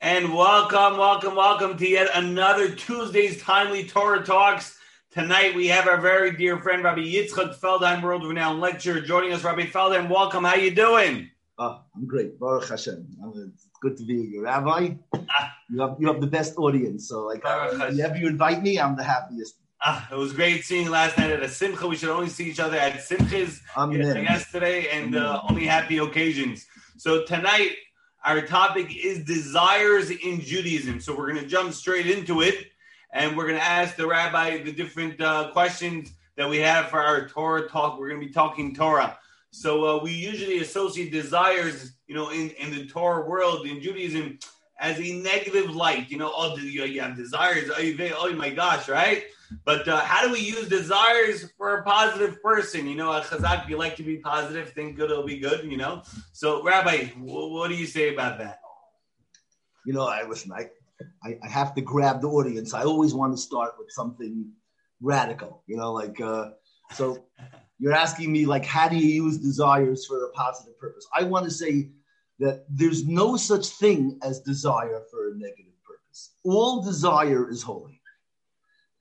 And welcome, welcome, welcome to yet another Tuesday's Timely Torah Talks. Tonight we have our very dear friend Rabbi Yitzchak Feldheim, world-renowned lecturer, joining us. Rabbi Feldheim, welcome. How you doing? Oh, I'm great. Baruch Hashem. It's good to be here. Rabbi, you have, you have the best audience. So, like, whenever you invite me, I'm the happiest. Ah, it was great seeing you last night at a simcha. We should only see each other at simchas yesterday and uh, only happy occasions. So tonight, our topic is desires in Judaism. So we're going to jump straight into it, and we're going to ask the rabbi the different uh, questions that we have for our Torah talk. We're going to be talking Torah. So uh, we usually associate desires, you know, in, in the Torah world in Judaism as a negative light. You know, oh, you have desires. Oh, oh my gosh, right? But uh, how do we use desires for a positive person? You know, chazak, you like to be positive, think good, it'll be good, you know? So, Rabbi, w- what do you say about that? You know, I listen, I, I, I, have to grab the audience. I always want to start with something radical, you know, like, uh, so you're asking me, like, how do you use desires for a positive purpose? I want to say that there's no such thing as desire for a negative purpose. All desire is holy.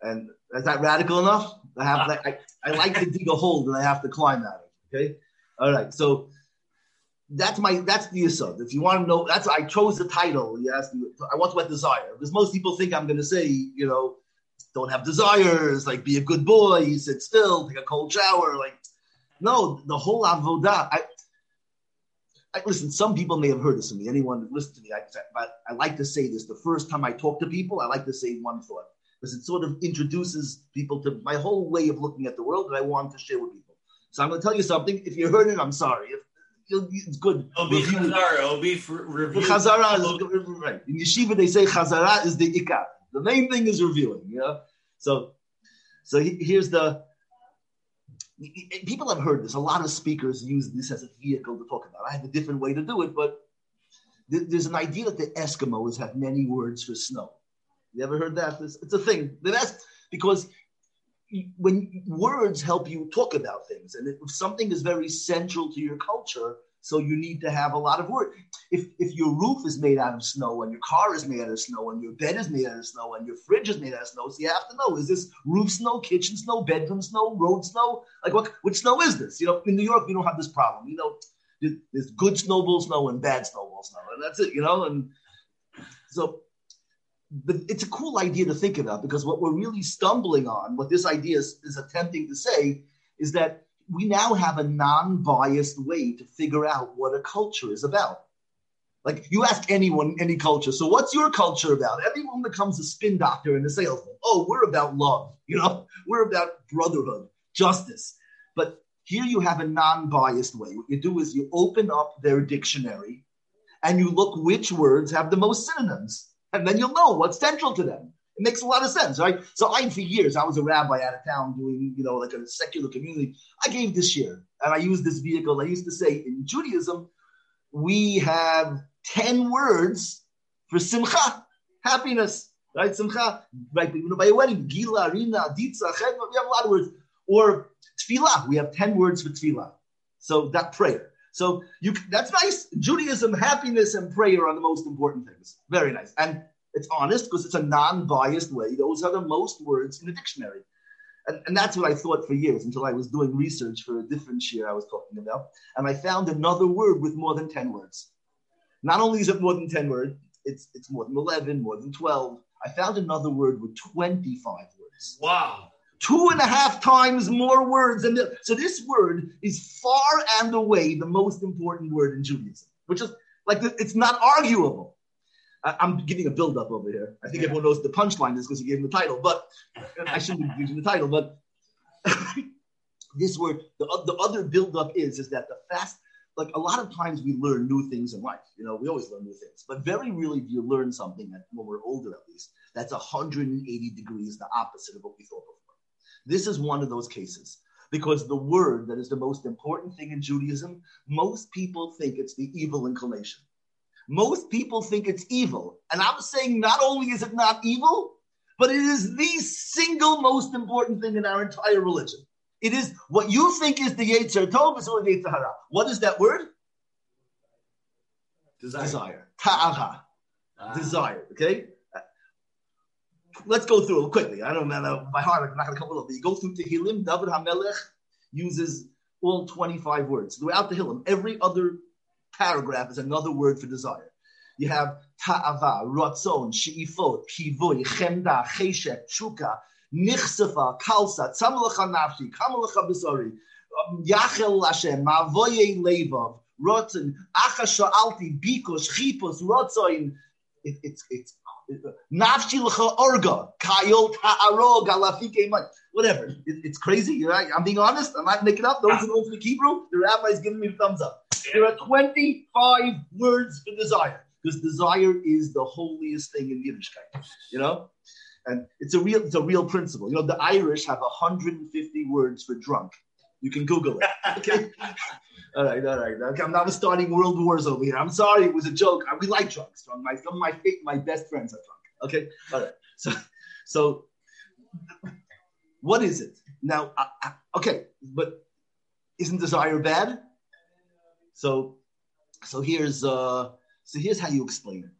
And is that radical enough? I have ah. I, I like to dig a hole that I have to climb out of. Okay. All right. So that's my that's the assault. If you want to know, that's I chose the title. You asked me. I want to desire because most people think I'm going to say, you know, don't have desires, like be a good boy, sit still, take a cold shower. Like, no, the whole avodah. I, I, listen, some people may have heard this from me. Anyone that listens to me, I, but I like to say this. The first time I talk to people, I like to say one thought because it sort of introduces people to my whole way of looking at the world that I want to share with people. So I'm going to tell you something. If you heard it, I'm sorry. If, it's good. It'll be chazara. It'll be for review. Chazara is right. In yeshiva, they say chazara is the ikar. The main thing is reviewing. You know? So, so here's the. People have heard this. A lot of speakers use this as a vehicle to talk about. I have a different way to do it, but there's an idea that the Eskimos have many words for snow. You ever heard that? It's, it's a thing. That's because when words help you talk about things, and if something is very central to your culture, so you need to have a lot of words. If if your roof is made out of snow, and your car is made out of snow, and your bed is made out of snow, and your fridge is made out of snow, so you have to know: is this roof snow, kitchen snow, bedroom snow, road snow? Like what? Which snow is this? You know, in New York, we don't have this problem. You know, there's good snowball snow and bad snowball snow, and that's it. You know, and so but it's a cool idea to think about because what we're really stumbling on, what this idea is, is attempting to say, is that we now have a non-biased way to figure out what a culture is about. Like you ask anyone, any culture, so what's your culture about? Everyone becomes a spin doctor and a salesman. Oh, we're about love, you know, we're about brotherhood, justice. But here you have a non-biased way. What you do is you open up their dictionary and you look which words have the most synonyms and then you'll know what's central to them. It makes a lot of sense, right? So I, for years, I was a rabbi out of town doing, you know, like a secular community. I gave this year, and I used this vehicle. I used to say in Judaism, we have 10 words for simcha, happiness, right? Simcha, right? You know, by a wedding, gila, rina, ditza, we have a lot of words. Or tefillah, we have 10 words for tefillah. So that prayer. So you that's nice. Judaism, happiness, and prayer are the most important things. Very nice. And it's honest because it's a non-biased way. Those are the most words in the dictionary. And, and that's what I thought for years until I was doing research for a different share I was talking about. And I found another word with more than 10 words. Not only is it more than 10 words, it's, it's more than 11, more than 12. I found another word with 25 words. Wow two and a half times more words. And so this word is far and away the most important word in Judaism, which is like it's not arguable. I'm giving a build up over here. I think yeah. everyone knows the punchline is because he gave him the title, but I shouldn't be using the title. But this word, the, the other build up is is that the fast, like a lot of times we learn new things in life. You know, we always learn new things, but very rarely do you learn something that when we're older, at least, that's 180 degrees the opposite of what we thought before. This is one of those cases because the word that is the most important thing in Judaism, most people think it's the evil inclination. Most people think it's evil. And I'm saying not only is it not evil, but it is the single most important thing in our entire religion. It is what you think is the Yetzer Tov is or the Yetzer Hara. What is that word? Desire. Desire. Ta'ava. Ah. desire. Okay, let's go through it quickly. I don't know by heart. I'm not going to come up with it. You go through Tehillim. David Hamelech uses all 25 words throughout the Tehillim. Every other paragraph is another word for desire. You have ta'ava, rotzon, she'ifot, kivoy, chemda, cheshek, chuka, nichsefa, kalsa, tzamalacha nafshi, kamalacha besori, um, yachel Hashem, mavoye levav, rotzen, acha sha'alti, bikos, chipos, rotzoin. it's, it's, nafshi orga, kayol ta'arog, alafike whatever. It, it's crazy, right? I'm being honest. I'm not making up. Those who don't speak Hebrew, the rabbi is giving me the thumbs up. There are 25 words for desire because desire is the holiest thing in Yiddishkeit, you know? And it's a real, it's a real principle. You know, the Irish have 150 words for drunk. You can Google it. Okay. All right, all right. Okay, I'm not starting world wars over here. I'm sorry, it was a joke. We like drunks. My some of my my best friends are drunk. Okay, all right. So, so what is it now? I, I, okay, but isn't desire bad? So, so here's uh, so here's how you explain it.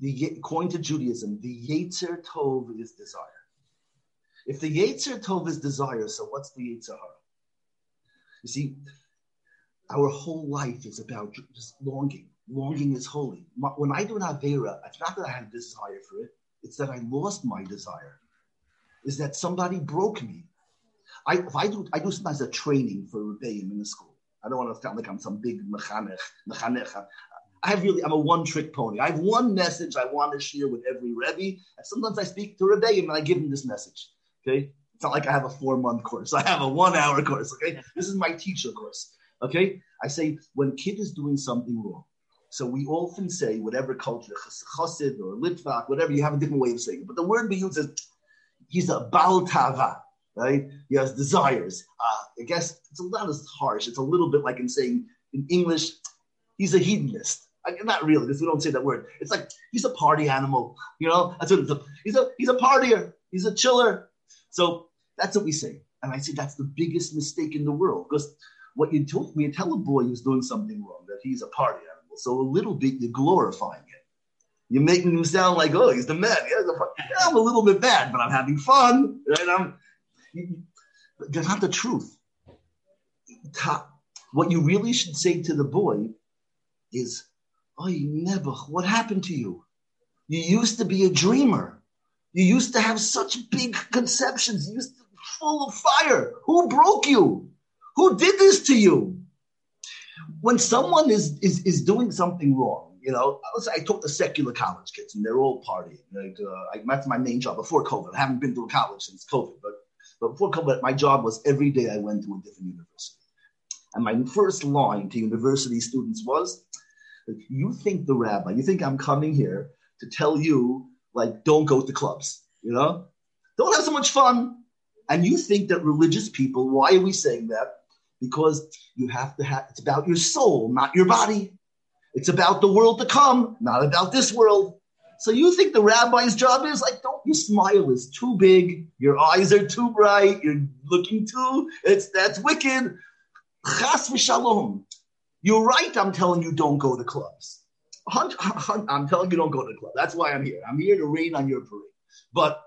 The, according to Judaism, the Yetzer Tov is desire. If the Yetzer Tov is desire, so what's the Yetzer Hara? You see, our whole life is about just longing. Longing is holy. When I do an Avera, it's not that I have a desire for it, it's that I lost my desire. Is that somebody broke me. I, if I do, I do sometimes a training for rebellion in the school. I don't want to sound like I'm some big mechanech, mechanech. I have really, I'm a one trick pony. I have one message I want to share with every Rebbe. And sometimes I speak to Rebbe and I give him this message. Okay. It's not like I have a four month course. I have a one hour course. Okay. This is my teacher course. Okay. I say when kid is doing something wrong. So we often say whatever culture, chassid or litvak, whatever, you have a different way of saying it. But the word we use is he's a baltava, right? He has desires. Uh, I guess it's a not as harsh. It's a little bit like in saying in English, he's a hedonist not really, because we don't say that word. It's like he's a party animal, you know. That's what it's a, he's a he's a partier. He's a chiller. So that's what we say, and I say that's the biggest mistake in the world because what you told me, you tell a boy who's doing something wrong that he's a party animal. So a little bit you're glorifying it. You're making him sound like, oh, he's the man. Yeah, I'm a little bit bad, but I'm having fun. Right? I'm, that's not the truth. What you really should say to the boy is, Oh, never. What happened to you? You used to be a dreamer. You used to have such big conceptions. You used to be full of fire. Who broke you? Who did this to you? When someone is is, is doing something wrong, you know, I talk to secular college kids and they're all partying. Like, uh, I, that's my main job before COVID. I haven't been to a college since COVID, but, but before COVID, my job was every day I went to a different university. And my first line to university students was, you think the rabbi, you think I'm coming here to tell you, like, don't go to clubs, you know? Don't have so much fun. And you think that religious people, why are we saying that? Because you have to have, it's about your soul, not your body. It's about the world to come, not about this world. So you think the rabbi's job is like, don't your smile is too big, your eyes are too bright, you're looking too, it's that's wicked. Chas v'shalom. You're right. I'm telling you, don't go to clubs. I'm telling you, don't go to the club. That's why I'm here. I'm here to rain on your parade. But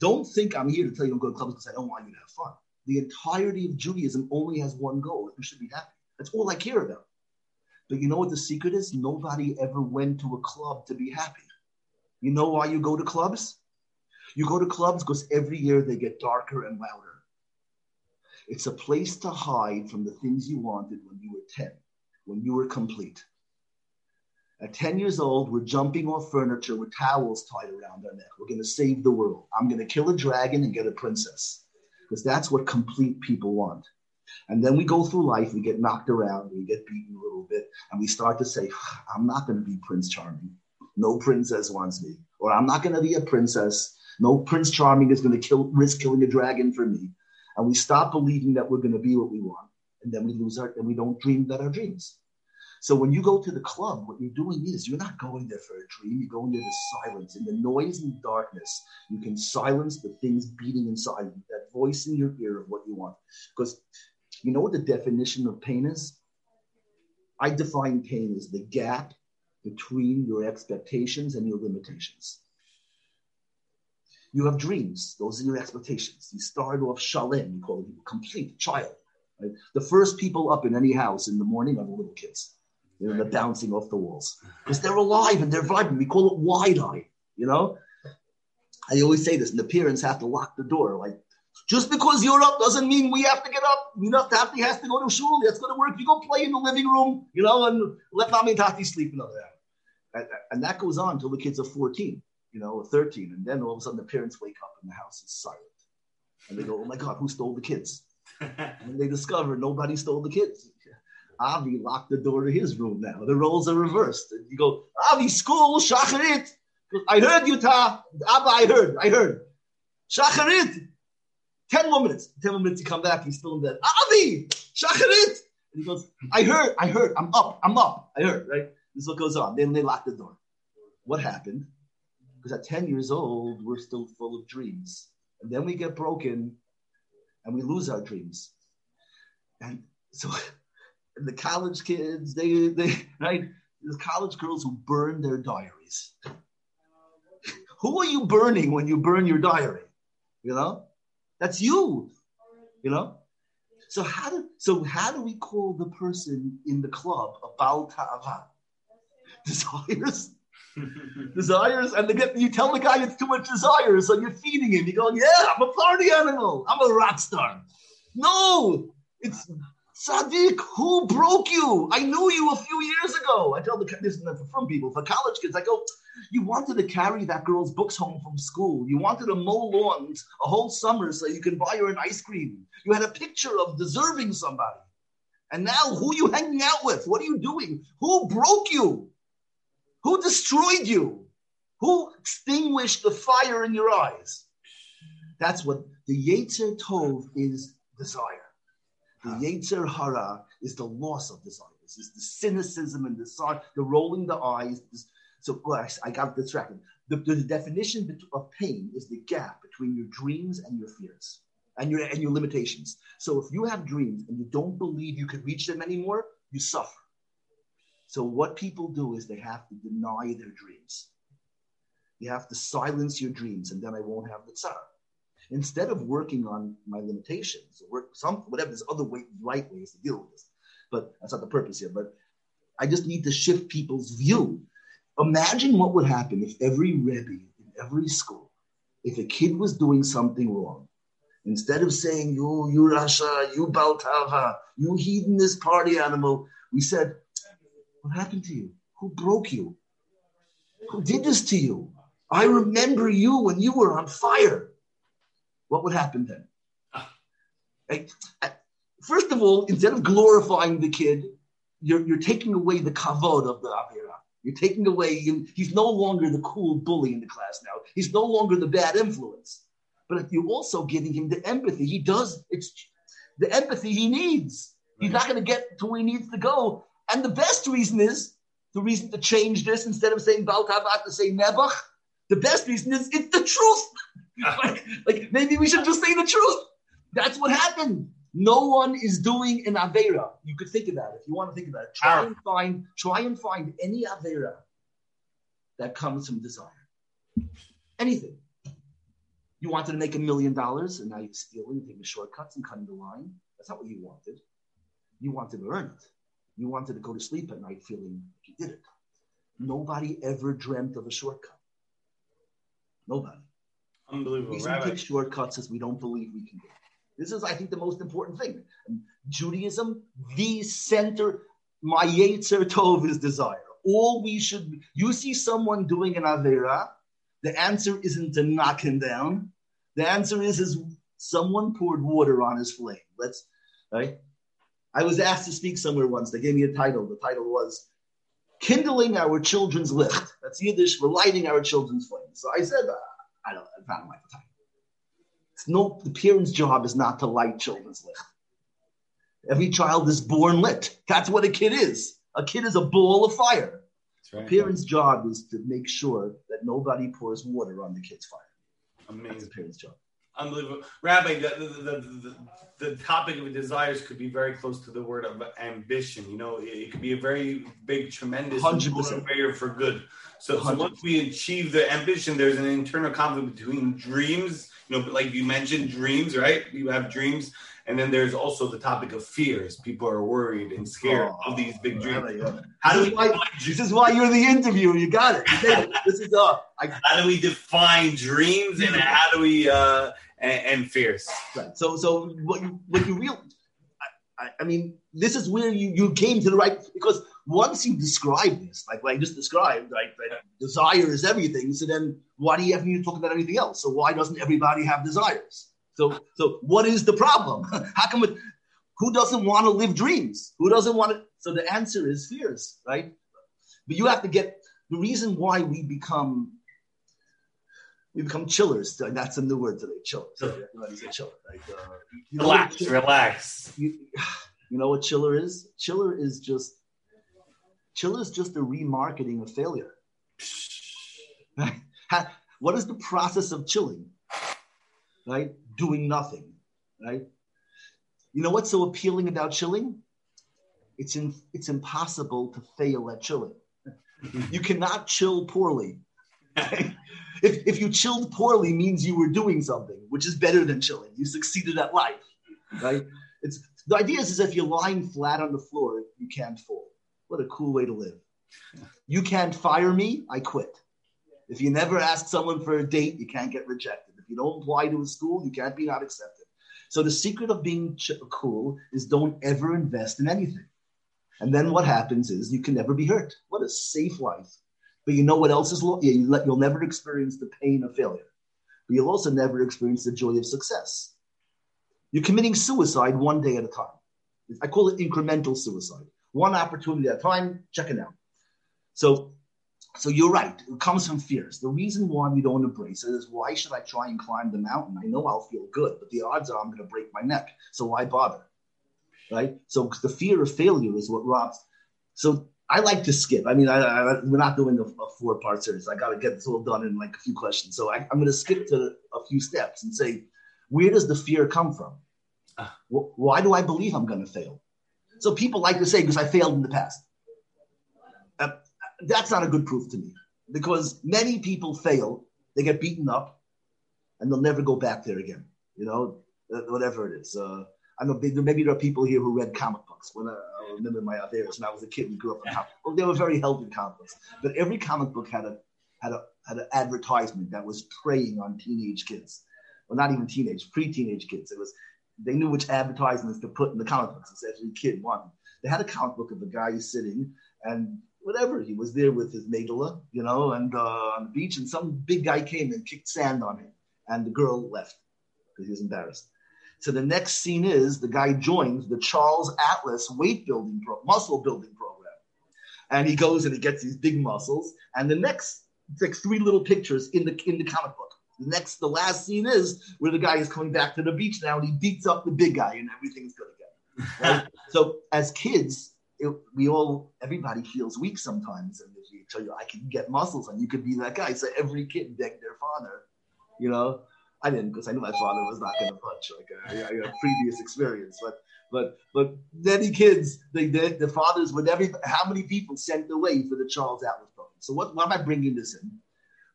don't think I'm here to tell you don't go to clubs because I don't want you to have fun. The entirety of Judaism only has one goal: you should be happy. That's all I care about. But you know what the secret is? Nobody ever went to a club to be happy. You know why you go to clubs? You go to clubs because every year they get darker and louder. It's a place to hide from the things you wanted when you were 10 when you were complete. At 10 years old, we're jumping off furniture with towels tied around our neck. We're going to save the world. I'm going to kill a dragon and get a princess because that's what complete people want. And then we go through life, we get knocked around, we get beaten a little bit, and we start to say, I'm not going to be Prince Charming. No princess wants me. Or I'm not going to be a princess. No Prince Charming is going to kill, risk killing a dragon for me. And we stop believing that we're going to be what we want and then we lose our and we don't dream that our dreams. So when you go to the club, what you're doing is you're not going there for a dream. You're going there to silence. In the noise and darkness, you can silence the things beating inside you, that voice in your ear of what you want. Because you know what the definition of pain is? I define pain as the gap between your expectations and your limitations. You have dreams. Those are your expectations. You start off shalem, you call it a complete child. Right? The first people up in any house in the morning are the little kids. You know, they're bouncing off the walls because they're alive and they're vibrant. We call it wide eye. You know, I always say this, and the parents have to lock the door. Like, just because you're up doesn't mean we have to get up. You know, Tati has to go to shul. That's going to work. You go play in the living room, you know, and let mommy and Tati sleep another hour. And, and that goes on until the kids are 14, you know, or 13. And then all of a sudden the parents wake up and the house is silent. And they go, oh my God, who stole the kids? and they discover nobody stole the kids. Avi locked the door to his room now. The roles are reversed. And you go, Avi, school, shacharit. I heard you, Ta. Abba, I heard, I heard. Shacharit. Ten more minutes. Ten more minutes to come back. He's still in bed. Avi, shacharit. And he goes, I heard, I heard. I'm up, I'm up. I heard, right? This is what goes on. Then they lock the door. What happened? Because at 10 years old, we're still full of dreams. And then we get broken and we lose our dreams. And so and the college kids, they, they, right? The college girls who burn their diaries. who are you burning when you burn your diary? You know? That's you. You know? So how do so how do we call the person in the club a Baal Ta'ava? Desires? desires, and they get you tell the guy it's too much desire, so you're feeding him. You're going, yeah, I'm a party animal. I'm a rock star. No, it's Sadiq, who broke you? I knew you a few years ago. I tell the this from people for college kids. I go, you wanted to carry that girl's books home from school. You wanted to mow lawns a whole summer so you can buy her an ice cream. You had a picture of deserving somebody. And now who are you hanging out with? What are you doing? Who broke you? Who destroyed you? Who extinguished the fire in your eyes? That's what the Yetzer Tov is desire. The Yetzer Hara is the loss of desire. This is the cynicism and the the rolling the eyes. So well, I got distracted. The, the definition of pain is the gap between your dreams and your fears and your and your limitations. So if you have dreams and you don't believe you can reach them anymore, you suffer. So what people do is they have to deny their dreams. You have to silence your dreams, and then I won't have the tsar. Instead of working on my limitations, work some whatever there's other way, right ways to deal with this, but that's not the purpose here. But I just need to shift people's view. Imagine what would happen if every rebbe in every school, if a kid was doing something wrong, instead of saying you you Rasha, you Baltava, you hedonist party animal, we said what happened to you? Who broke you? Who did this to you? I remember you when you were on fire. What would happen then? First of all, instead of glorifying the kid, you're, you're taking away the kavod of the Avera. You're taking away, he's no longer the cool bully in the class now. He's no longer the bad influence. But you're also giving him the empathy. He does, it's the empathy he needs. He's not going to get to where he needs to go and the best reason is the reason to change this instead of saying Baal Kavat to say Nebuch. The best reason is it's the truth. Like, like, maybe we should just say the truth. That's what happened. No one is doing an Avera. You could think about it if you want to think about it. Try and find, try and find any Avera that comes from desire. Anything. You wanted to make a million dollars and now you're stealing, taking shortcuts and cutting the line. That's not what you wanted. You wanted to earn it you wanted to go to sleep at night feeling like you did it. Nobody ever dreamt of a shortcut. Nobody. Unbelievable. We take shortcuts as we don't believe we can do. This is, I think, the most important thing. Judaism, the center, my Yetzer Tov is desire. All we should, you see someone doing an Avera, the answer isn't to knock him down. The answer is, is someone poured water on his flame. Let's, right? I was asked to speak somewhere once. They gave me a title. The title was Kindling Our Children's Licht. That's Yiddish for lighting our children's flames. So I said, I don't, I don't like the title. It's no, the parent's job is not to light children's licht. Every child is born lit. That's what a kid is. A kid is a ball of fire. Right. A parent's job is to make sure that nobody pours water on the kid's fire. Amazing. That's a parent's job. Unbelievable. Rabbi, the, the, the, the, topic of desires could be very close to the word of ambition. You know, it, could be a very big, tremendous 100%. motivator for good. So, so once we achieve the ambition, there's an internal conflict between dreams, you know, like you mentioned, dreams, right? You have dreams. And then there's also the topic of fears. People are worried and scared oh, of these big dreams. How do we? Why, this is why you're the interviewer. You got it. this is uh. I, how do we define dreams and how do we uh and, and fears. Right. So so what you what you real I, I, mean, this is where you, you came to the right because once you describe this, like what I just described, like, like desire is everything. So then why do you have to talk about anything else? So why doesn't everybody have desires? So so what is the problem? How come it, who doesn't want to live dreams? Who doesn't want to? So the answer is fears, right? But you have to get the reason why we become we become chillers. That's a new word today. Chiller. So everybody's a chiller. Like, uh, you relax, relax. You, you know what chiller is? Chiller is just chiller is just a remarketing of failure. what is the process of chilling? Right, doing nothing. Right. You know what's so appealing about chilling? It's in, it's impossible to fail at chilling. you cannot chill poorly. Right? if, if you chilled poorly means you were doing something, which is better than chilling. You succeeded at life, right? It's the idea is, is if you're lying flat on the floor, you can't fall. What a cool way to live. You can't fire me, I quit. If you never ask someone for a date, you can't get rejected. If you don't apply to a school, you can't be not accepted. So the secret of being ch- cool is don't ever invest in anything. And then what happens is you can never be hurt. What a safe life. But you know what else is lo- you will never experience the pain of failure. But you'll also never experience the joy of success. You're committing suicide one day at a time. I call it incremental suicide. One opportunity at a time, check it out. So, so you're right. It comes from fears. The reason why we don't embrace it is why should I try and climb the mountain? I know I'll feel good, but the odds are I'm going to break my neck. So why bother? Right? So the fear of failure is what robs. So I like to skip. I mean, I, I, we're not doing a, a four part series. I got to get this all done in like a few questions. So I, am going to skip to a few steps and say, where does the fear come from? Uh, why do I believe I'm going to fail? So people like to say, because I failed in the past. Uh, that's not a good proof to me because many people fail, they get beaten up, and they'll never go back there again. You know, uh, whatever it is. Uh, I know maybe there are people here who read comic books. When I, I remember my Averis when I was a kid, we grew up in comic Well, they were very healthy comic books, but every comic book had a had a had an advertisement that was preying on teenage kids. Well, not even teenage, pre-teenage kids. It was they knew which advertisements to put in the comic books. It's kid wanted. They had a comic book of a guy sitting and whatever he was there with his megillah, you know, and uh, on the beach, and some big guy came and kicked sand on him, and the girl left because he was embarrassed. So the next scene is the guy joins the Charles Atlas weight building, pro- muscle building program. And he goes and he gets these big muscles. And the next, it's like three little pictures in the, in the comic book. The next, the last scene is where the guy is coming back to the beach now and he beats up the big guy and everything's good again. Right? so as kids, it, we all, everybody feels weak sometimes. And if you tell you, I can get muscles and you could be that guy. So every kid begged their father, you know, I didn't because I knew my father was not going to punch. Like I, I, a previous experience, but but but many kids, they did. The fathers would every how many people sent away for the Charles Atlas program. So what, why am I bringing this in?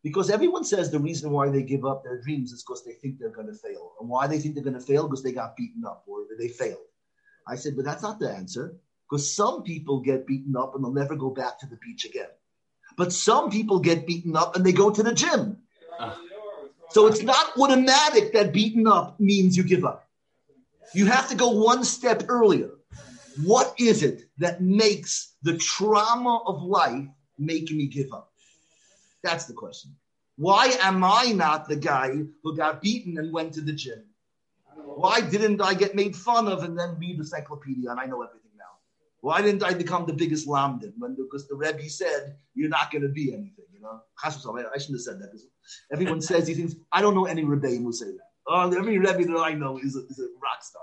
Because everyone says the reason why they give up their dreams is because they think they're going to fail, and why they think they're going to fail because they got beaten up or they failed. I said, but that's not the answer. Because some people get beaten up and they'll never go back to the beach again. But some people get beaten up and they go to the gym. Uh. So it's not automatic that beaten up means you give up. You have to go one step earlier. What is it that makes the trauma of life make me give up? That's the question. Why am I not the guy who got beaten and went to the gym? Why didn't I get made fun of and then read the encyclopedia and I know everything now? Why didn't I become the biggest lamdan when because the Rebbe said you're not going to be anything? Know, I shouldn't have said that because Everyone says these things. I don't know any Rebbeim who say that. Oh, every Rebbe that I know is a, is a rock star,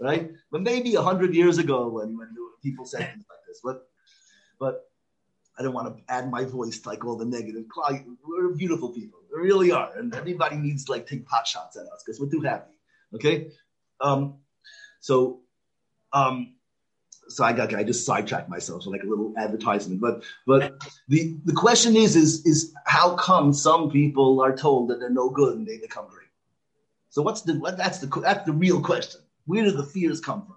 right? But maybe hundred years ago when, when people said things like this. But, but I don't want to add my voice to like all the negative. We're beautiful people. We really are. And everybody needs to like take pot shots at us because we're too happy. Okay. Um, so, um, so I got I just sidetracked myself, so like a little advertisement. But but the the question is is is how come some people are told that they're no good and they become great? So what's the what, that's the that's the real question. Where do the fears come from?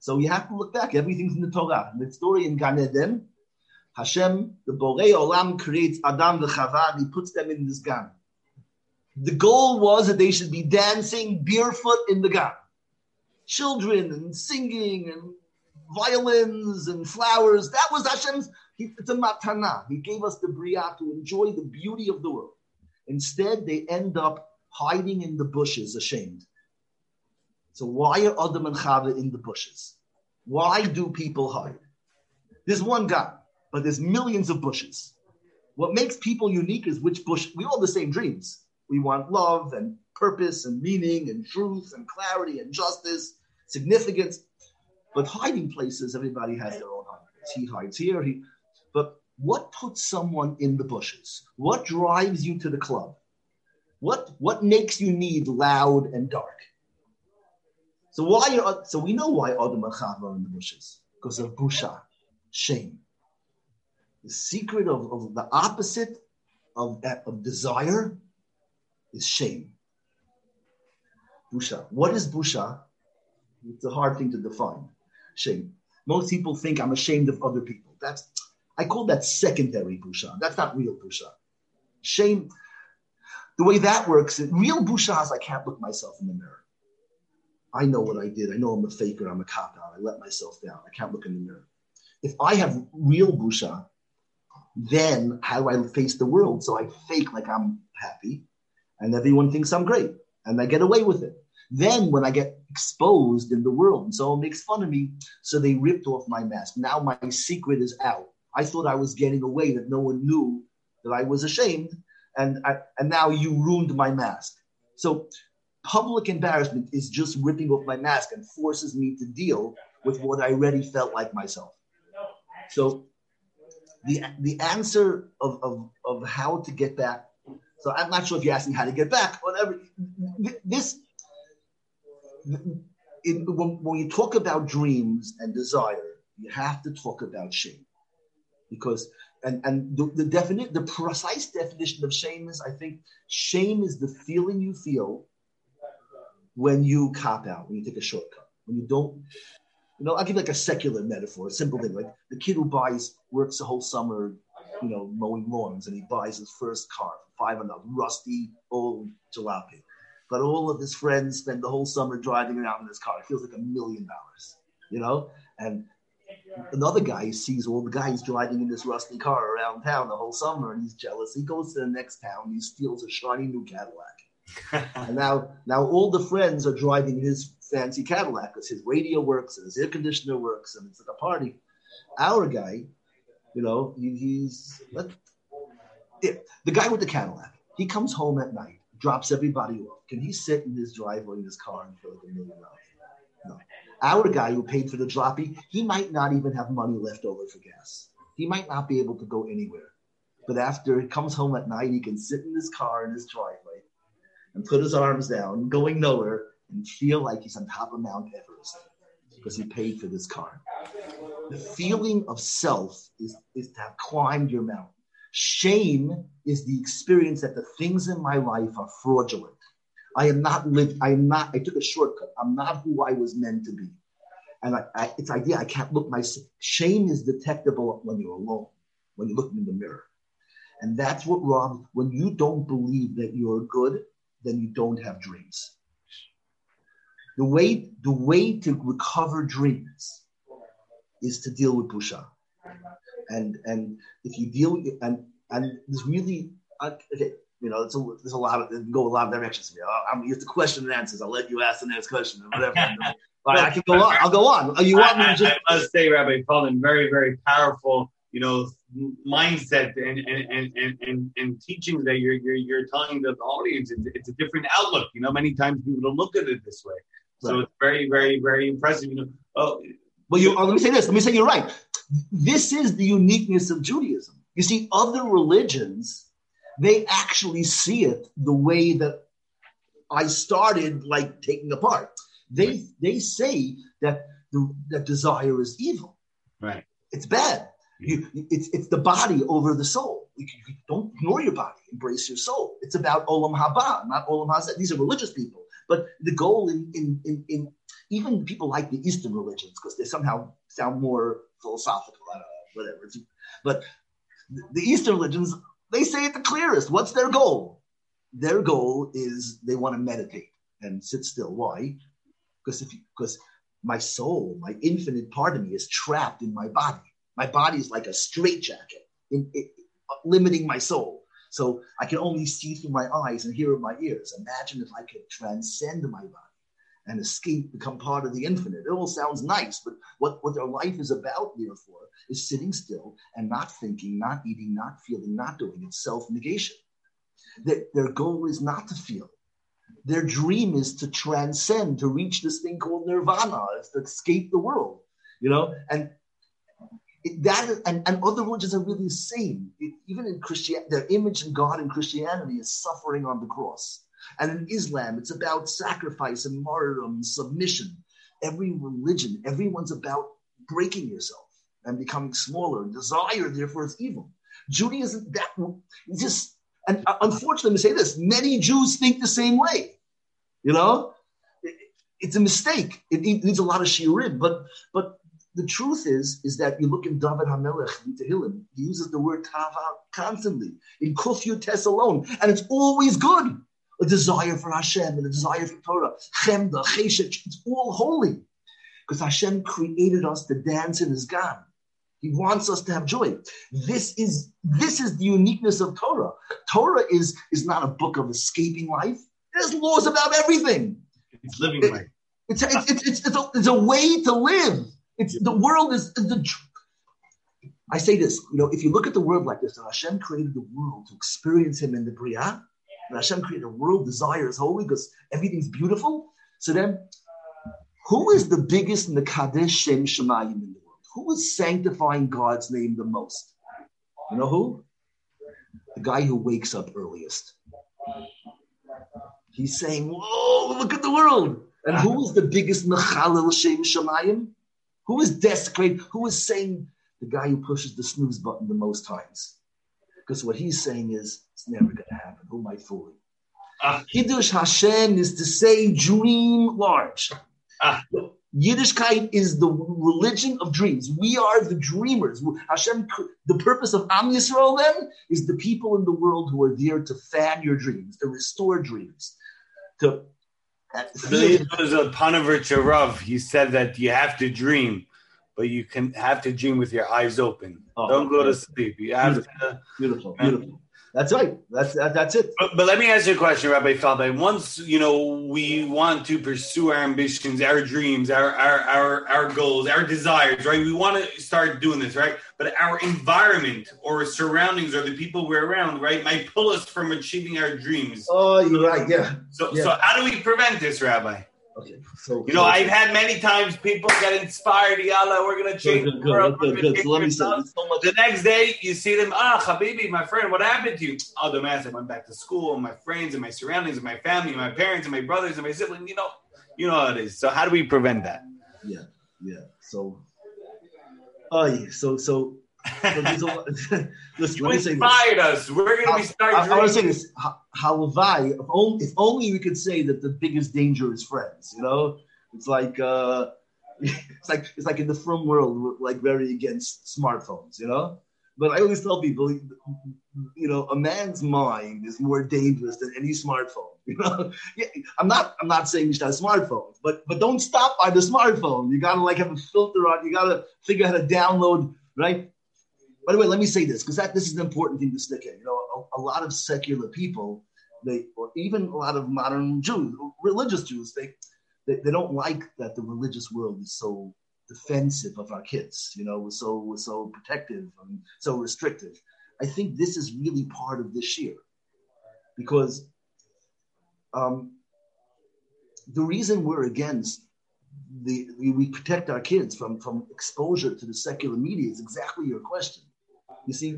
So you have to look back. Everything's in the Torah. The story in Gan Eden, Hashem, the Borei Olam, creates Adam the Chava, and he puts them in this Gan. The goal was that they should be dancing barefoot in the Gan. Children and singing and violins and flowers. That was Hashem's. He, it's a matana. He gave us the bria to enjoy the beauty of the world. Instead, they end up hiding in the bushes, ashamed. So why are Adam and Chava in the bushes? Why do people hide? There's one guy, but there's millions of bushes. What makes people unique is which bush. We all have the same dreams. We want love and purpose and meaning and truth and clarity and justice, significance. But hiding places, everybody has their own hiding He hides here. He, but what puts someone in the bushes? What drives you to the club? What what makes you need loud and dark? So why are so we know why Adam and Chava are in the bushes because of busha, shame. The secret of, of the opposite of, of desire is shame. Busha. What is busha? It's a hard thing to define shame. Most people think I'm ashamed of other people. That's I call that secondary busha. That's not real busha. Shame. The way that works, real busha is I can't look myself in the mirror. I know what I did. I know I'm a faker. I'm a cop out. I let myself down. I can't look in the mirror. If I have real busha, then how do I face the world? So I fake like I'm happy, and everyone thinks I'm great, and I get away with it. Then when I get exposed in the world and someone makes fun of me, so they ripped off my mask. Now my secret is out. I thought I was getting away, that no one knew that I was ashamed, and I, and now you ruined my mask. So public embarrassment is just ripping off my mask and forces me to deal with what I already felt like myself. So the the answer of, of, of how to get back. So I'm not sure if you're asking how to get back. Whatever. This when, when you talk about dreams and desire, you have to talk about shame, because and and the, the the precise definition of shame is I think shame is the feeling you feel when you cop out, when you take a shortcut, when you don't. You know, I'll give like a secular metaphor, a simple thing like the kid who buys works the whole summer, you know, mowing lawns, and he buys his first car, five hundred, rusty old jalopy but all of his friends spend the whole summer driving around in his car. It feels like a million dollars, you know? And another guy sees all the guys driving in this rusty car around town the whole summer and he's jealous. He goes to the next town, he steals a shiny new Cadillac. and now, now all the friends are driving his fancy Cadillac because his radio works and his air conditioner works and it's like a party. Our guy, you know, he, he's yeah, the guy with the Cadillac. He comes home at night drops everybody off. Can he sit in his driveway in his car and feel like a million dollars? No. Our guy who paid for the droppy, he might not even have money left over for gas. He might not be able to go anywhere. But after he comes home at night, he can sit in his car in his driveway and put his arms down, going nowhere, and feel like he's on top of Mount Everest because he paid for this car. The feeling of self is, is to have climbed your mountain. Shame is the experience that the things in my life are fraudulent. I am not lived, I am not, I took a shortcut. I'm not who I was meant to be. And I, I, it's idea I can't look my shame is detectable when you're alone, when you're looking in the mirror. And that's what Rob, when you don't believe that you're good, then you don't have dreams. The way, the way to recover dreams is to deal with busha and and if you deal with and and there's really okay, you know, it's a, there's a lot of go a lot of directions here. I'm used to question and answers. I'll let you ask the next question or whatever. Right, I can go on. I'll go on. Oh, you want me to just? I must say, Rabbi Feldman, very, very powerful. You know, mindset and and, and, and, and teachings that you're, you're you're telling the audience. It's, it's a different outlook. You know, many times people don't look at it this way. So right. it's very, very, very impressive. You know, oh, well, you. Oh, let me say this. Let me say you're right. This is the uniqueness of Judaism. You see, other religions they actually see it the way that I started like taking apart. They right. they say that the that desire is evil. Right. It's bad. You, it's it's the body over the soul. You, you don't ignore your body. Embrace your soul. It's about olam haba, not olam hazeh. These are religious people, but the goal in in in, in even people like the Eastern religions because they somehow sound more philosophical. I don't know, whatever. But the Eastern religions, they say it the clearest. What's their goal? Their goal is they want to meditate and sit still. Why? Because if because my soul, my infinite part of me, is trapped in my body. My body is like a straitjacket, in, in, limiting my soul. So I can only see through my eyes and hear with my ears. Imagine if I could transcend my body and escape, become part of the infinite. It all sounds nice, but what, what their life is about, therefore, is sitting still and not thinking, not eating, not feeling, not doing. It's self negation. Their, their goal is not to feel. Their dream is to transcend, to reach this thing called nirvana, is to escape the world, you know? And that is, and, and other religions are really the same. It, even in Christianity, their image in God in Christianity is suffering on the cross. And in Islam, it's about sacrifice and martyrdom submission. Every religion, everyone's about breaking yourself and becoming smaller. Desire, therefore, is evil. Judaism, that just, and uh, unfortunately, let me say this: many Jews think the same way. You know, it, it's a mistake. It, it, needs a lot of shiurim, but but the truth is is that you look in David Hamelech in Tehillim, he uses the word tava constantly in Kuf Yud Tes alone, and it's always good. A desire for Hashem and a desire for Torah, Chemda, Chesed, it's all holy because Hashem created us to dance in His God. He wants us to have joy. This is this is the uniqueness of Torah. Torah is is not a book of escaping life. There's laws about everything. It's living it, life. It's, it's, it's, it's, it's, a, it's a way to live. It's the world is the. I say this, you know, if you look at the world like this, Hashem created the world to experience Him in the Bria, and Hashem created a world, desire is holy because everything's beautiful. So then, who is the biggest in Shem Shemayim in the world? who is sanctifying God's name the most? You know who? The guy who wakes up earliest. He's saying, Whoa, look at the world. And who is the biggest Mechalel Shem Shemayim? Who is desecrated? Who is saying the guy who pushes the snooze button the most times? Because what he's saying is, it's never going to happen. Who am I fooling? Ah. Kiddush Hashem is to say, dream large. Ah. Yiddishkeit is the religion of dreams. We are the dreamers. Hashem, the purpose of Am Yisrael then is the people in the world who are there to fan your dreams, to restore dreams. To Billy was a Panovich Rav. He said that you have to dream, but you can have to dream with your eyes open. Oh, Don't go to sleep. You have beautiful, to. Beautiful, beautiful. That's right. That's that, that's it. But, but, let me ask you a question, Rabbi Feldman. Once you know we want to pursue our ambitions, our dreams, our our our, our goals, our desires, right? We want to start doing this, right? But our environment or surroundings or the people we're around, right, might pull us from achieving our dreams. Oh, you're right. Yeah. So yeah. so how do we prevent this, Rabbi? Okay, so you know, I've had many times people get inspired. Yalla, we're gonna change good, the world. Good, good, good. So let me say, so the next day you see them. Ah, Habibi, my friend, what happened to you? Oh, the mass. I went back to school, and my friends, and my surroundings, and my family, and my parents, and my brothers, and my siblings. You know, you know how it is. So how do we prevent that? Yeah, yeah. So, oh, yeah. So, so Listen, you inspired us. We're going to be starting. I, I, I want to say this. Halavai, if only, if only we could say that the biggest danger is friends. You know, it's like uh, it's like it's like in the frum world, we're like very against smartphones. You know, but I always tell people, you know, a man's mind is more dangerous than any smartphone. You know, I'm not I'm not saying you should have smartphones, but but don't stop by the smartphone. You gotta like have a filter on. You gotta figure out how to download right by the way, let me say this because that this is an important thing to stick in. You know, a, a, lot of secular people, they or even a lot of modern Jews, religious Jews, they, they they don't like that the religious world is so defensive of our kids. You know, we're so we're so protective and so restrictive. I think this is really part of this year because um, the reason we're against the we protect our kids from from exposure to the secular media is exactly your question. You see,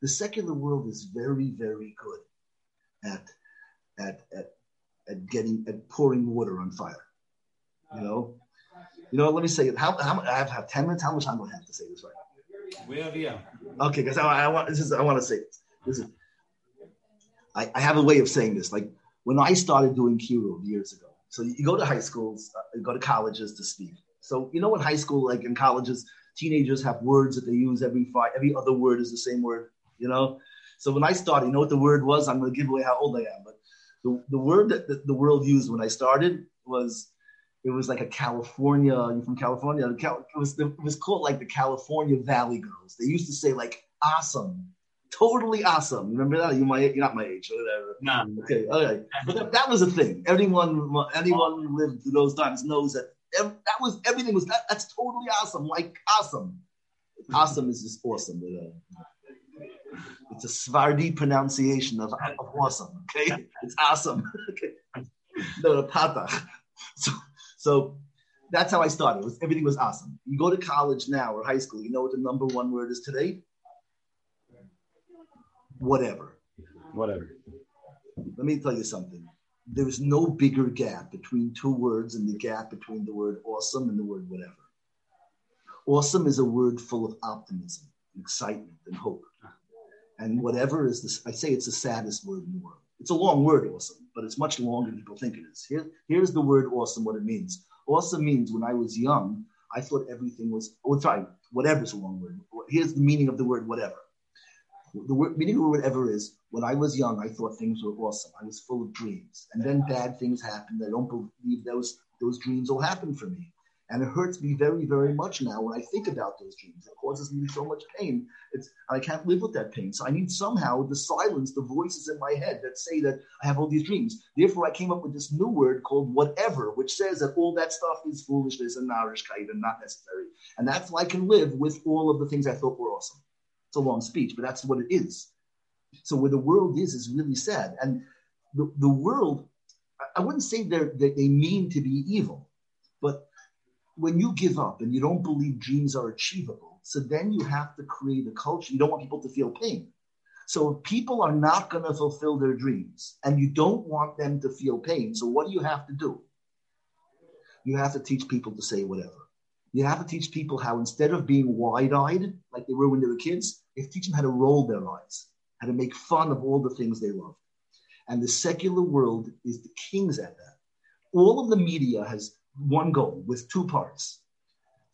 The secular world is very, very good at at at at getting at pouring water on fire. You know, you know. Let me say it. How, how I have, have ten minutes. How much time do I have to say this right now? We have yeah. Okay, because I, I, want this is I want to say this. this is, I, I have a way of saying this. Like when I started doing Kiruv years ago. So you go to high schools, uh, you go to colleges to speak. So you know in high school, like in colleges, teenagers have words that they use every five, every other word is the same word. You know. So when I started, you know what the word was? I'm going to give away how old I am, but the, the word that the, the world used when I started was it was like a California. You're from California. It was it was called like the California Valley Girls. They used to say like awesome, totally awesome. Remember that? You might you're not my age or whatever. No. Okay. Okay. But that, that was a thing. Anyone anyone who lived through those times knows that that was everything was that, that's totally awesome. Like awesome. Awesome is just awesome. It's a Sfardi pronunciation of, of awesome. Okay, it's awesome. okay, no, the patach. So, so that's how I started. Was, everything was awesome. You go to college now or high school. You know what the number one word is today? Whatever. Whatever. Let me tell you something. There's no bigger gap between two words than the gap between the word awesome and the word whatever. Awesome is a word full of optimism, excitement, and hope. And whatever is this, I say it's the saddest word in the world. It's a long word, awesome, but it's much longer than people think it is. Here, here's the word awesome, what it means. Awesome means when I was young, I thought everything was, oh, sorry, whatever is a long word. Here's the meaning of the word whatever. The word, meaning of whatever is, when I was young, I thought things were awesome. I was full of dreams. And then bad things happened. I don't believe those, those dreams will happen for me. And it hurts me very, very much now when I think about those dreams. It causes me so much pain. It's I can't live with that pain. So I need somehow to silence the voices in my head that say that I have all these dreams. Therefore, I came up with this new word called whatever, which says that all that stuff is foolishness and narishkeit and not necessary. And that's why I can live with all of the things I thought were awesome. It's a long speech, but that's what it is. So where the world is is really sad. And the, the world, I wouldn't say they're, that they mean to be evil, but when you give up and you don't believe dreams are achievable, so then you have to create a culture. You don't want people to feel pain. So if people are not going to fulfill their dreams and you don't want them to feel pain, so what do you have to do? You have to teach people to say whatever. You have to teach people how instead of being wide-eyed like they were when they were kids, you have to teach them how to roll their eyes, how to make fun of all the things they love. And the secular world is the kings at that. All of the media has one goal with two parts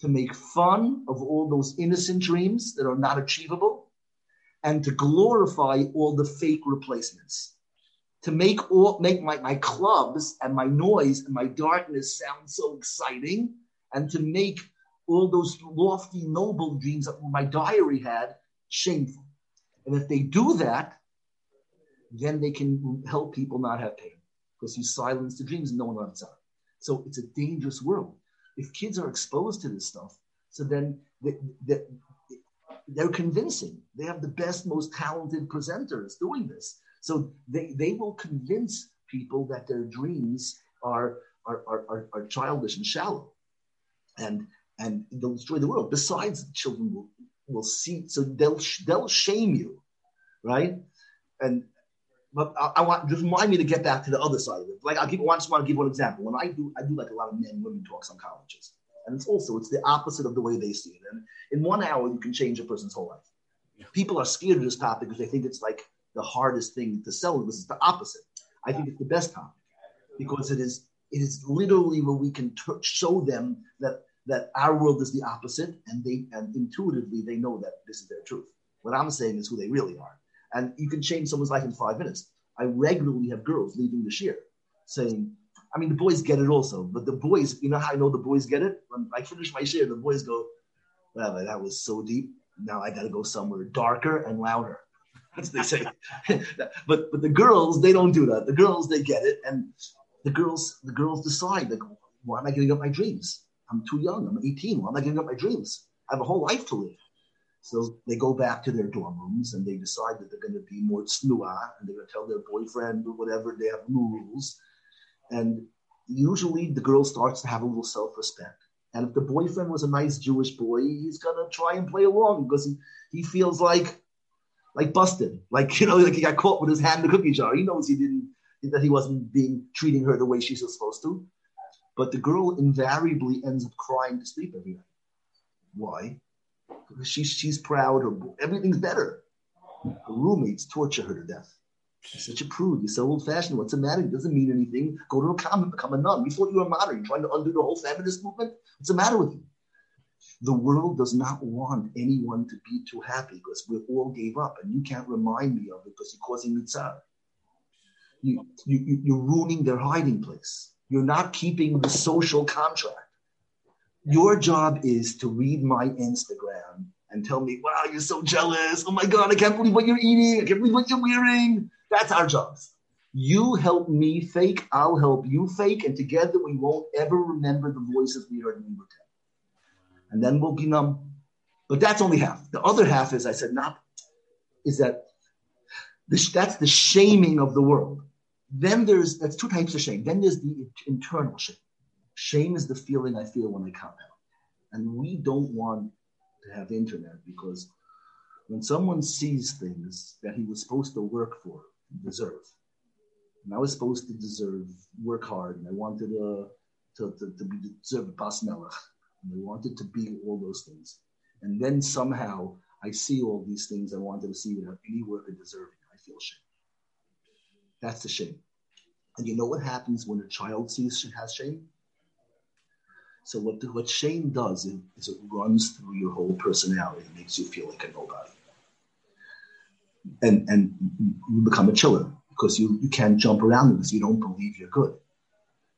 to make fun of all those innocent dreams that are not achievable and to glorify all the fake replacements to make all make my, my clubs and my noise and my darkness sound so exciting and to make all those lofty noble dreams that my diary had shameful and if they do that then they can help people not have pain because you silence the dreams and no one runs out so it's a dangerous world. If kids are exposed to this stuff, so then they, they, they're convincing. They have the best, most talented presenters doing this. So they, they will convince people that their dreams are, are, are, are, childish and shallow. And, and they'll destroy the world. Besides, children will, will see, so they'll, they'll shame you, right? And but I, I, want just remind me to get back to the other side of it. Like I'll give, I just want to give one example. When I do, I do like a lot of men women talks on colleges, and it's also it's the opposite of the way they see it. And in one hour, you can change a person's whole life. Yeah. People are scared of this topic because they think it's like the hardest thing to sell. This is the opposite. I think it's the best topic because it is it is literally where we can t- show them that that our world is the opposite, and they and intuitively they know that this is their truth. What I'm saying is who they really are and you can change someone's life in five minutes. I regularly have girls leaving the shiur saying, I mean, the boys get it also, but the boys, you know how I know the boys get it? When I finish my shiur, the boys go, well, that was so deep. Now I got to go somewhere darker and louder. That's what they say. but but the girls, they don't do that. The girls, they get it, and the girls, the girls decide like, why am I giving up my dreams? I'm too young. I'm 18. Why am I giving up my dreams? I have a whole life to live. So they go back to their dorm rooms and they decide that they're going to be more tznua and they're going to tell their boyfriend or whatever they have new rules. And usually the girl starts to have a little self respect. And if the boyfriend was a nice Jewish boy, he's going to try and play along because he, he feels like, like busted, like you know, like he got caught with his hand in the cookie jar. He knows he didn't that he wasn't being treating her the way she's supposed to. But the girl invariably ends up crying to sleep every night. Why? Because she's she's proud. Her everything's better. Her roommates torture her to death. She's such a prude. You're so old fashioned. What's the matter? It doesn't mean anything. Go to a convent, become a nun. You thought you were modern. You're trying to undo the whole feminist movement. What's the matter with you? The world does not want anyone to be too happy because we all gave up, and you can't remind me of it because you're causing me tzar. You, you, you're ruining their hiding place. You're not keeping the social contract. Your job is to read my Instagram and tell me, wow, you're so jealous. Oh my God, I can't believe what you're eating. I can't believe what you're wearing. That's our jobs. You help me fake, I'll help you fake, and together we won't ever remember the voices we heard when we were 10. And then we'll be numb. But that's only half. The other half is, I said, not, is that this, that's the shaming of the world. Then there's, that's two types of shame. Then there's the internal shame. Shame is the feeling I feel when I come out. And we don't want to have internet because when someone sees things that he was supposed to work for, deserve, and I was supposed to deserve, work hard, and I wanted to, to, to, to be deserve bas melech, and I wanted to be all those things. And then somehow I see all these things I wanted to see without any work of deserving. I feel shame. That's the shame. And you know what happens when a child sees she has shame? So what what shame does is, it runs through your whole personality. It makes you feel like a nobody. And and you become a chiller because you, you can't jump around because you don't believe you're good.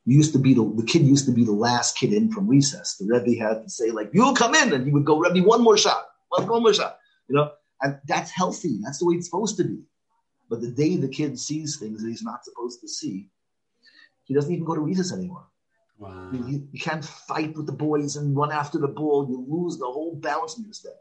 You used to be the, the kid used to be the last kid in from recess. The Rebbe had to say like, "You'll come in," and he would go, "Rebbe, one more shot, one more shot." You know, and that's healthy. That's the way it's supposed to be. But the day the kid sees things that he's not supposed to see, he doesn't even go to recess anymore. Wow. You, you, can't fight with the boys and run after the ball. You lose the whole balance in your step.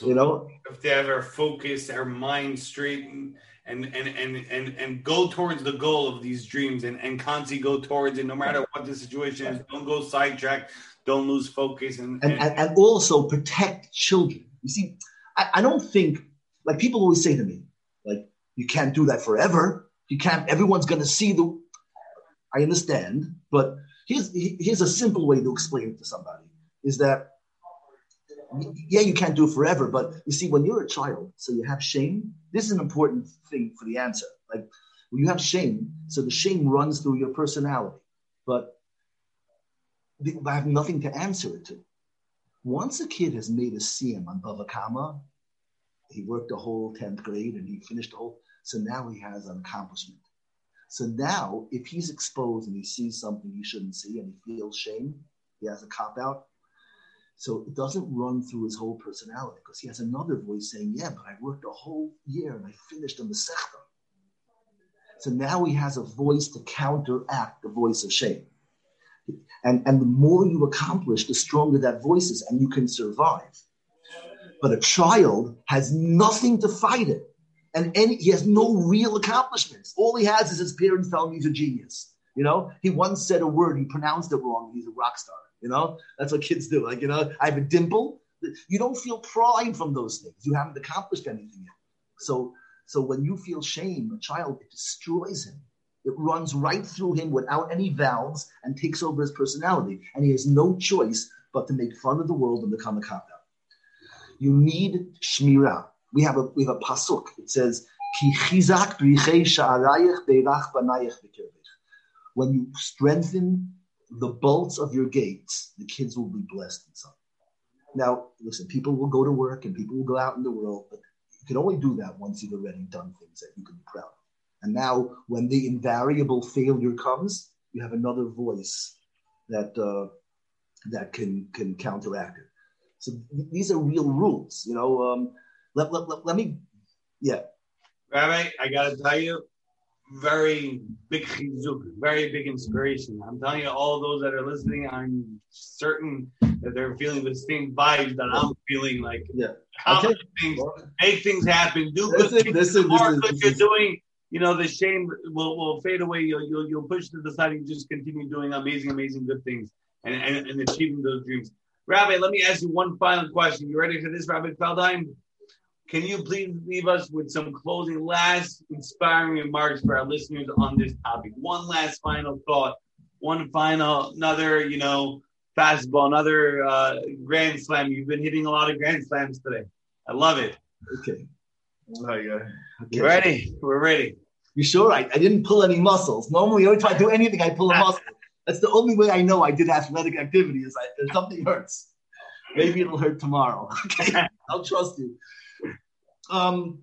You know, if they have our focus, our mind straight, and and and and and, go towards the goal of these dreams, and and constantly go towards it, no matter what the situation is. Don't go sidetrack. Don't lose focus, and and, and, and also protect children. You see, I, I don't think like people always say to me, you can't do that forever. You can't. Everyone's going to see the. I understand, but here's here's a simple way to explain it to somebody: is that yeah, you can't do it forever, but you see, when you're a child, so you have shame. This is an important thing for the answer. Like when you have shame, so the shame runs through your personality, but I have nothing to answer it to. Once a kid has made a siyum on Bava Kama, he worked the whole 10th grade and he finished the whole, so now he has an accomplishment. So now, if he's exposed and he sees something he shouldn't see and he feels shame, he has a cop out. So it doesn't run through his whole personality because he has another voice saying, Yeah, but I worked a whole year and I finished on the Sechta. So now he has a voice to counteract the voice of shame. And, and the more you accomplish, the stronger that voice is, and you can survive. But a child has nothing to fight it. And any, he has no real accomplishments. All he has is his parents telling him he's a genius. You know, he once said a word, he pronounced it wrong, he's a rock star. You know, that's what kids do. Like, you know, I have a dimple. You don't feel pride from those things. You haven't accomplished anything yet. So, so when you feel shame, a child, it destroys him. It runs right through him without any valves and takes over his personality. And he has no choice but to make fun of the world and become a cop out. You need shmira. We have a we have a pasuk. It says, Ki chizak When you strengthen the bolts of your gates, the kids will be blessed inside. Now, listen, people will go to work and people will go out in the world, but you can only do that once you've already done things that you can be proud of. And now, when the invariable failure comes, you have another voice that uh, that can can counteract it. So th- these are real rules, you know. Um, let, let, let, let me, yeah. Rabbi, I got to tell you, very big chizuk, very big inspiration. I'm telling you, all those that are listening, I'm certain that they're feeling the same vibes that I'm feeling. Like, yeah, okay. things, make things happen, do good things. Listen, the more good you're doing, you know, the shame will, will fade away. You'll, you'll you'll push to the side and just continue doing amazing, amazing good things and, and, and achieving those dreams. Rabbi, let me ask you one final question. You ready for this, Rabbi Feldheim? Can you please leave us with some closing, last inspiring remarks for our listeners on this topic? One last final thought, one final, another, you know, fastball, another uh, grand slam. You've been hitting a lot of grand slams today. I love it. Okay. okay. Ready? We're ready. You sure? I, I didn't pull any muscles. Normally, every time I do anything, I pull a muscle. That's the only way I know I did athletic activity is I, if something hurts. Maybe it'll hurt tomorrow. Okay, I'll trust you. Um,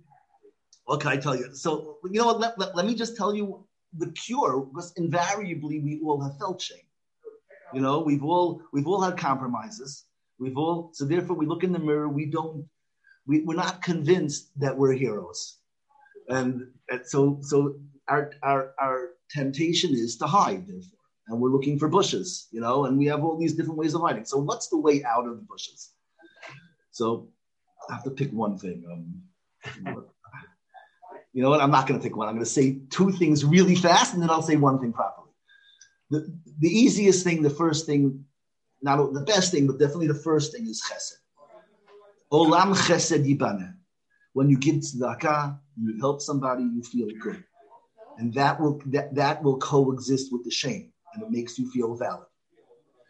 what can I tell you? So you know what? Let, let, let me just tell you the cure because invariably we all have felt shame. You know, we've all we've all had compromises. We've all so therefore we look in the mirror. We don't. We, we're not convinced that we're heroes, and, and so so our our our temptation is to hide. Therefore and we're looking for bushes, you know, and we have all these different ways of hiding. So what's the way out of the bushes? So I have to pick one thing. Um, you know what? I'm not going to pick one. I'm going to say two things really fast, and then I'll say one thing properly. The, the easiest thing, the first thing, not the best thing, but definitely the first thing is chesed. Olam chesed yibane. When you give tzedakah, you help somebody, you feel good, and that will that, that will coexist with the shame and it makes you feel valid.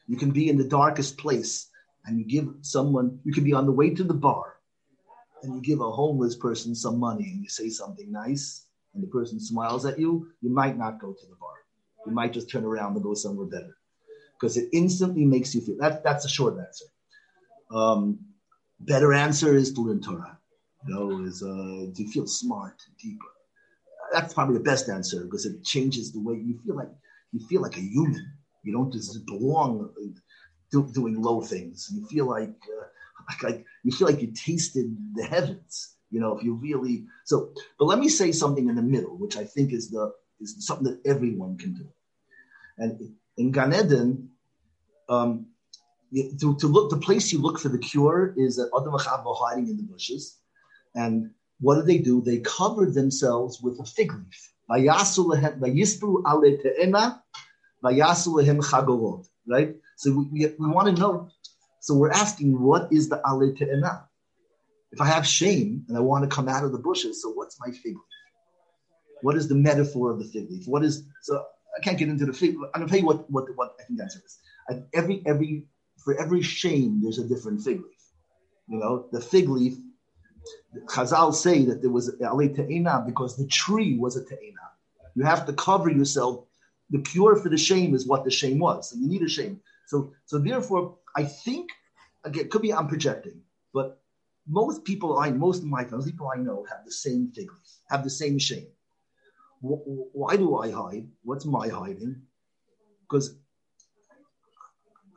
You can be in the darkest place and you give someone, you can be on the way to the bar and you give a homeless person some money and you say something nice and the person smiles at you, you might not go to the bar. You might just turn around and go somewhere better because it instantly makes you feel that, that's a short answer. Um, better answer is to learn Torah. You know, is uh, to feel smart, deeper. That's probably the best answer because it changes the way you feel like you feel like a human. You don't just belong do, doing low things. You feel like, uh, like, like you feel like you tasted the heavens. You know, if you really so. But let me say something in the middle, which I think is the is something that everyone can do. And in Gan Eden, um, to, to look the place you look for the cure is at Adam and hiding in the bushes. And what do they do? They covered themselves with a fig leaf. Right? So we, we, we want to know. So we're asking, what is the ale te'ena? If I have shame and I want to come out of the bushes, so what's my fig leaf? What is the metaphor of the fig leaf? What is so? I can't get into the fig. I'm gonna tell you what what what I think answer is. Every every for every shame, there's a different fig leaf. You know, the fig leaf Chazal say that there was Ali Te'ena because the tree was a Te'ena. You have to cover yourself. The cure for the shame is what the shame was. So you need a shame. So, so therefore, I think, again, could be I'm projecting, but most people I, most of my friends, people I know have the same figures, have the same shame. Why do I hide? What's my hiding? Because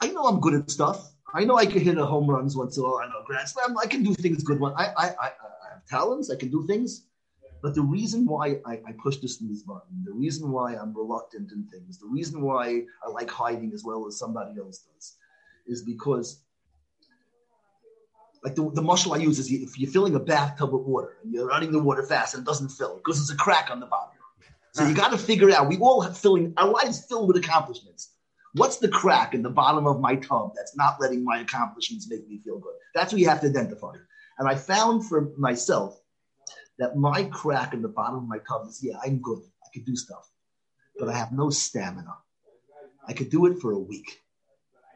I know I'm good at stuff. I know I can hit a home runs once in a while. I know grand slam. I can do things good. One, I, I, I, I have talents. I can do things. But the reason why I, I push the snooze button, the reason why I'm reluctant in things, the reason why I like hiding as well as somebody else does, is because, like the, the muscle I use is if you're filling a bathtub with water and you're running the water fast and it doesn't fill because there's a crack on the bottom. So you got to figure out. We all have filling our lives filled with accomplishments. What's the crack in the bottom of my tub that's not letting my accomplishments make me feel good? That's what you have to identify. And I found for myself that my crack in the bottom of my tub is yeah, I'm good. I could do stuff, but I have no stamina. I could do it for a week.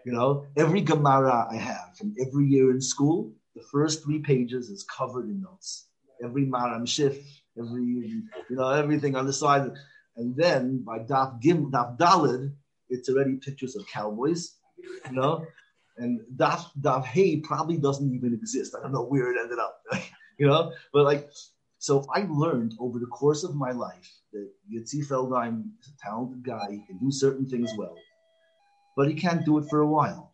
You know, every Gemara I have from every year in school, the first three pages is covered in notes. Every Maharam Shif, every, you know, everything on the side. And then by Daf Gim, Daf Dalid, it's already pictures of cowboys, you know, and Daf Daf Hay probably doesn't even exist. I don't know where it ended up, you know, but like, so I learned over the course of my life that Yitzi Feldheim is a talented guy. He can do certain things well, but he can't do it for a while.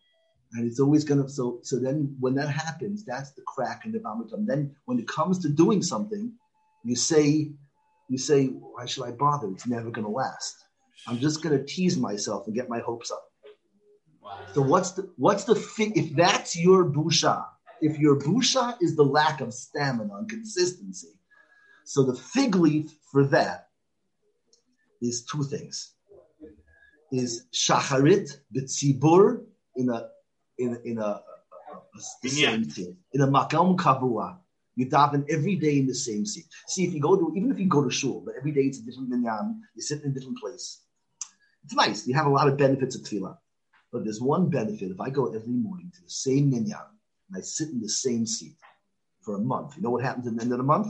And it's always gonna so so then when that happens, that's the crack in the vomitum. Then when it comes to doing something, you say, you say, why should I bother? It's never gonna last. I'm just going to tease myself and get my hopes up. Wow. So what's the what's the fi- if that's your busha? If your busha is the lack of stamina and consistency, so the fig leaf for that is two things: is shacharit b'tzibur in a in in a, a, a, a in a makom kavua. You daven every day in the same seat. See, if you go to, even if you go to shul, but every day it's a different minyan, you sit in a different place. It's nice. You have a lot of benefits of tefillah. But there's one benefit. If I go every morning to the same minyan and I sit in the same seat for a month, you know what happens at the end of the month?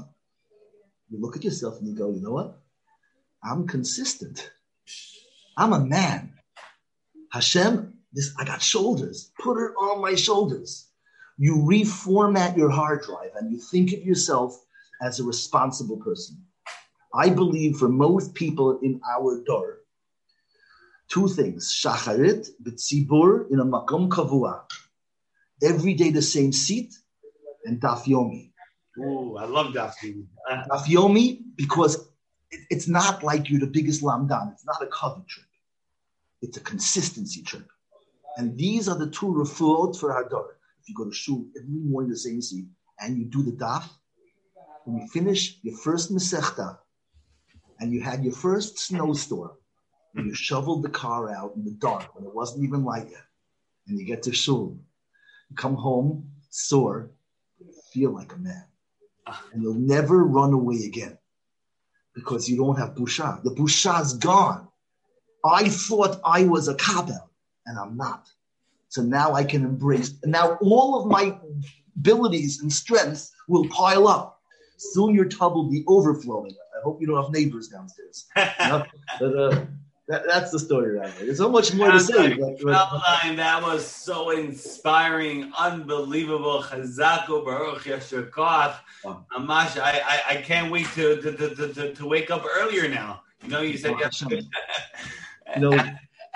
You look at yourself and you go, you know what? I'm consistent. I'm a man. Hashem, this I got shoulders. Put it on my shoulders. You reformat your hard drive and you think of yourself as a responsible person. I believe for most people in our door, two things: shacharit b'tzibur in a makom kavua, every day the same seat, and daf yomi. Oh, I love daf yomi. daf yomi because it, it's not like you're the biggest lamdan. It's not a cover trip. It's a consistency trip. And these are the two refuot for Hadar. If you go to shul every morning the same seat and you do the daf, when you finish your first mesechta and you had your first snowstorm, and you shoveled the car out in the dark when it wasn't even light yet, and you get to shul, you come home sore, feel like a man, and you'll never run away again because you don't have busha. The busha's gone. I thought I was a kabel, and I'm not. So now I can embrace. And now all of my abilities and strengths will pile up. Soon your tub will be overflowing. I hope you don't have neighbors downstairs. You know? but, uh, that, that's the story right there. There's so much more to say. But, but, that was so inspiring, unbelievable. Chazako Baruch Yashakach. Mamash, I, I, I can't wait to, to, to, to, to wake up earlier now. You know, you said you no,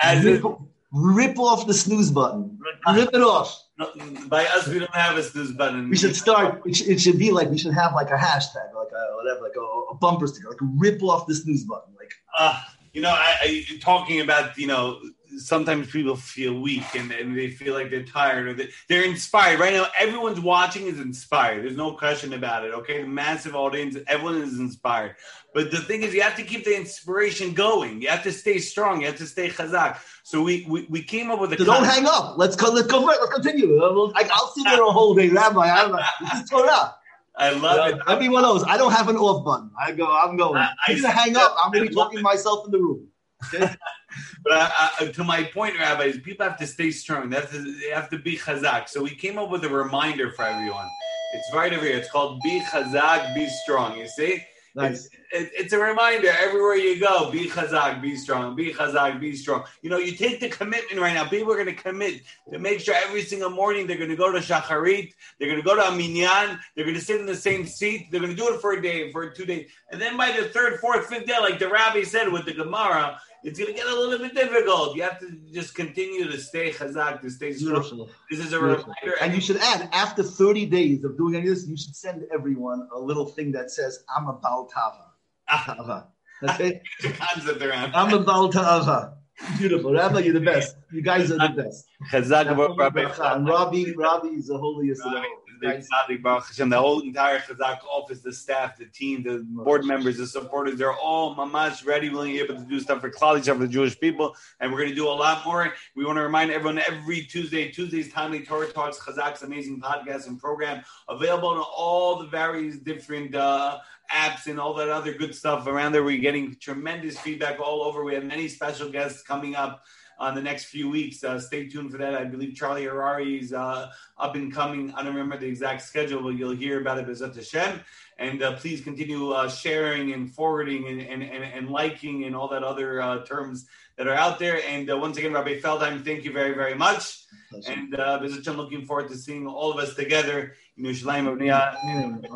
as rip, rip off the snooze button. Rip it off. No, by us, we don't have a snooze button. We should start. It should, it should be like we should have like a hashtag, like a whatever, like a, a bumper sticker, like rip off the snooze button, like. Uh, you know, I, I talking about you know sometimes people feel weak and, and they feel like they're tired or they, they're inspired. Right now, everyone's watching is inspired. There's no question about it. Okay, the massive audience, everyone is inspired. But the thing is, you have to keep the inspiration going. You have to stay strong. You have to stay chazak. So we we, we came up with a. So don't hang up. Let's go. Let's go. Let's continue. I'll, I'll sit there a whole day, Rabbi. I don't know. This is Torah. I love it. Every one of those. I don't have an off button. I go. I'm going. I, I'm gonna hang up. I'm gonna be talking to myself in the room. Okay? but I, I, to my point, Rabbi, is people have to stay strong. They have to, they have to be chazak. So we came up with a reminder for everyone. It's right over here. It's called Be Chazak, Be Strong. You see? Nice. It's, it's, a reminder everywhere you go. Be chazak, be strong. Be chazak, be strong. You know, you take the commitment right now. People are going to commit to make sure every single morning they're going to go to shacharit. They're going to go to a minyan. They're going to sit in the same seat. They're going to do it for a day, for two days, and then by the third, fourth, fifth day, like the rabbi said with the Gemara, it's going to get a little bit difficult. You have to just continue to stay chazak, to stay strong. Beautiful. This is a Beautiful. reminder. And you should add, after 30 days of doing this, you should send everyone a little thing that says, I'm a Baltava. Tava. Okay? the concept around. I'm a Baltava. Beautiful. Rabbi, you're the best. You guys are the best. Chazak, Rabbi. Rabbi, Rabbi is the holiest of the the whole entire Chazak office, the staff, the team, the board members, the supporters, they're all mamash ready, willing, able to do stuff for Klal for the Jewish people. And we're going to do a lot more. We want to remind everyone every Tuesday, Tuesday's Timely Torah Talks, Chazak's amazing podcast and program, available on all the various different uh, apps and all that other good stuff around there. We're getting tremendous feedback all over. We have many special guests coming up on the next few weeks. Uh, stay tuned for that. I believe Charlie Harary is uh, up and coming. I don't remember the exact schedule, but you'll hear about it. B'ezrat Hashem. And uh, please continue uh, sharing and forwarding and, and, and, and, liking and all that other uh, terms that are out there. And uh, once again, Rabbi Feldheim, thank you very, very much. And uh, B'ezrat looking forward to seeing all of us together in Yerushalayim of Niyah. And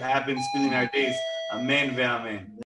happens in our days. Amen. Amen.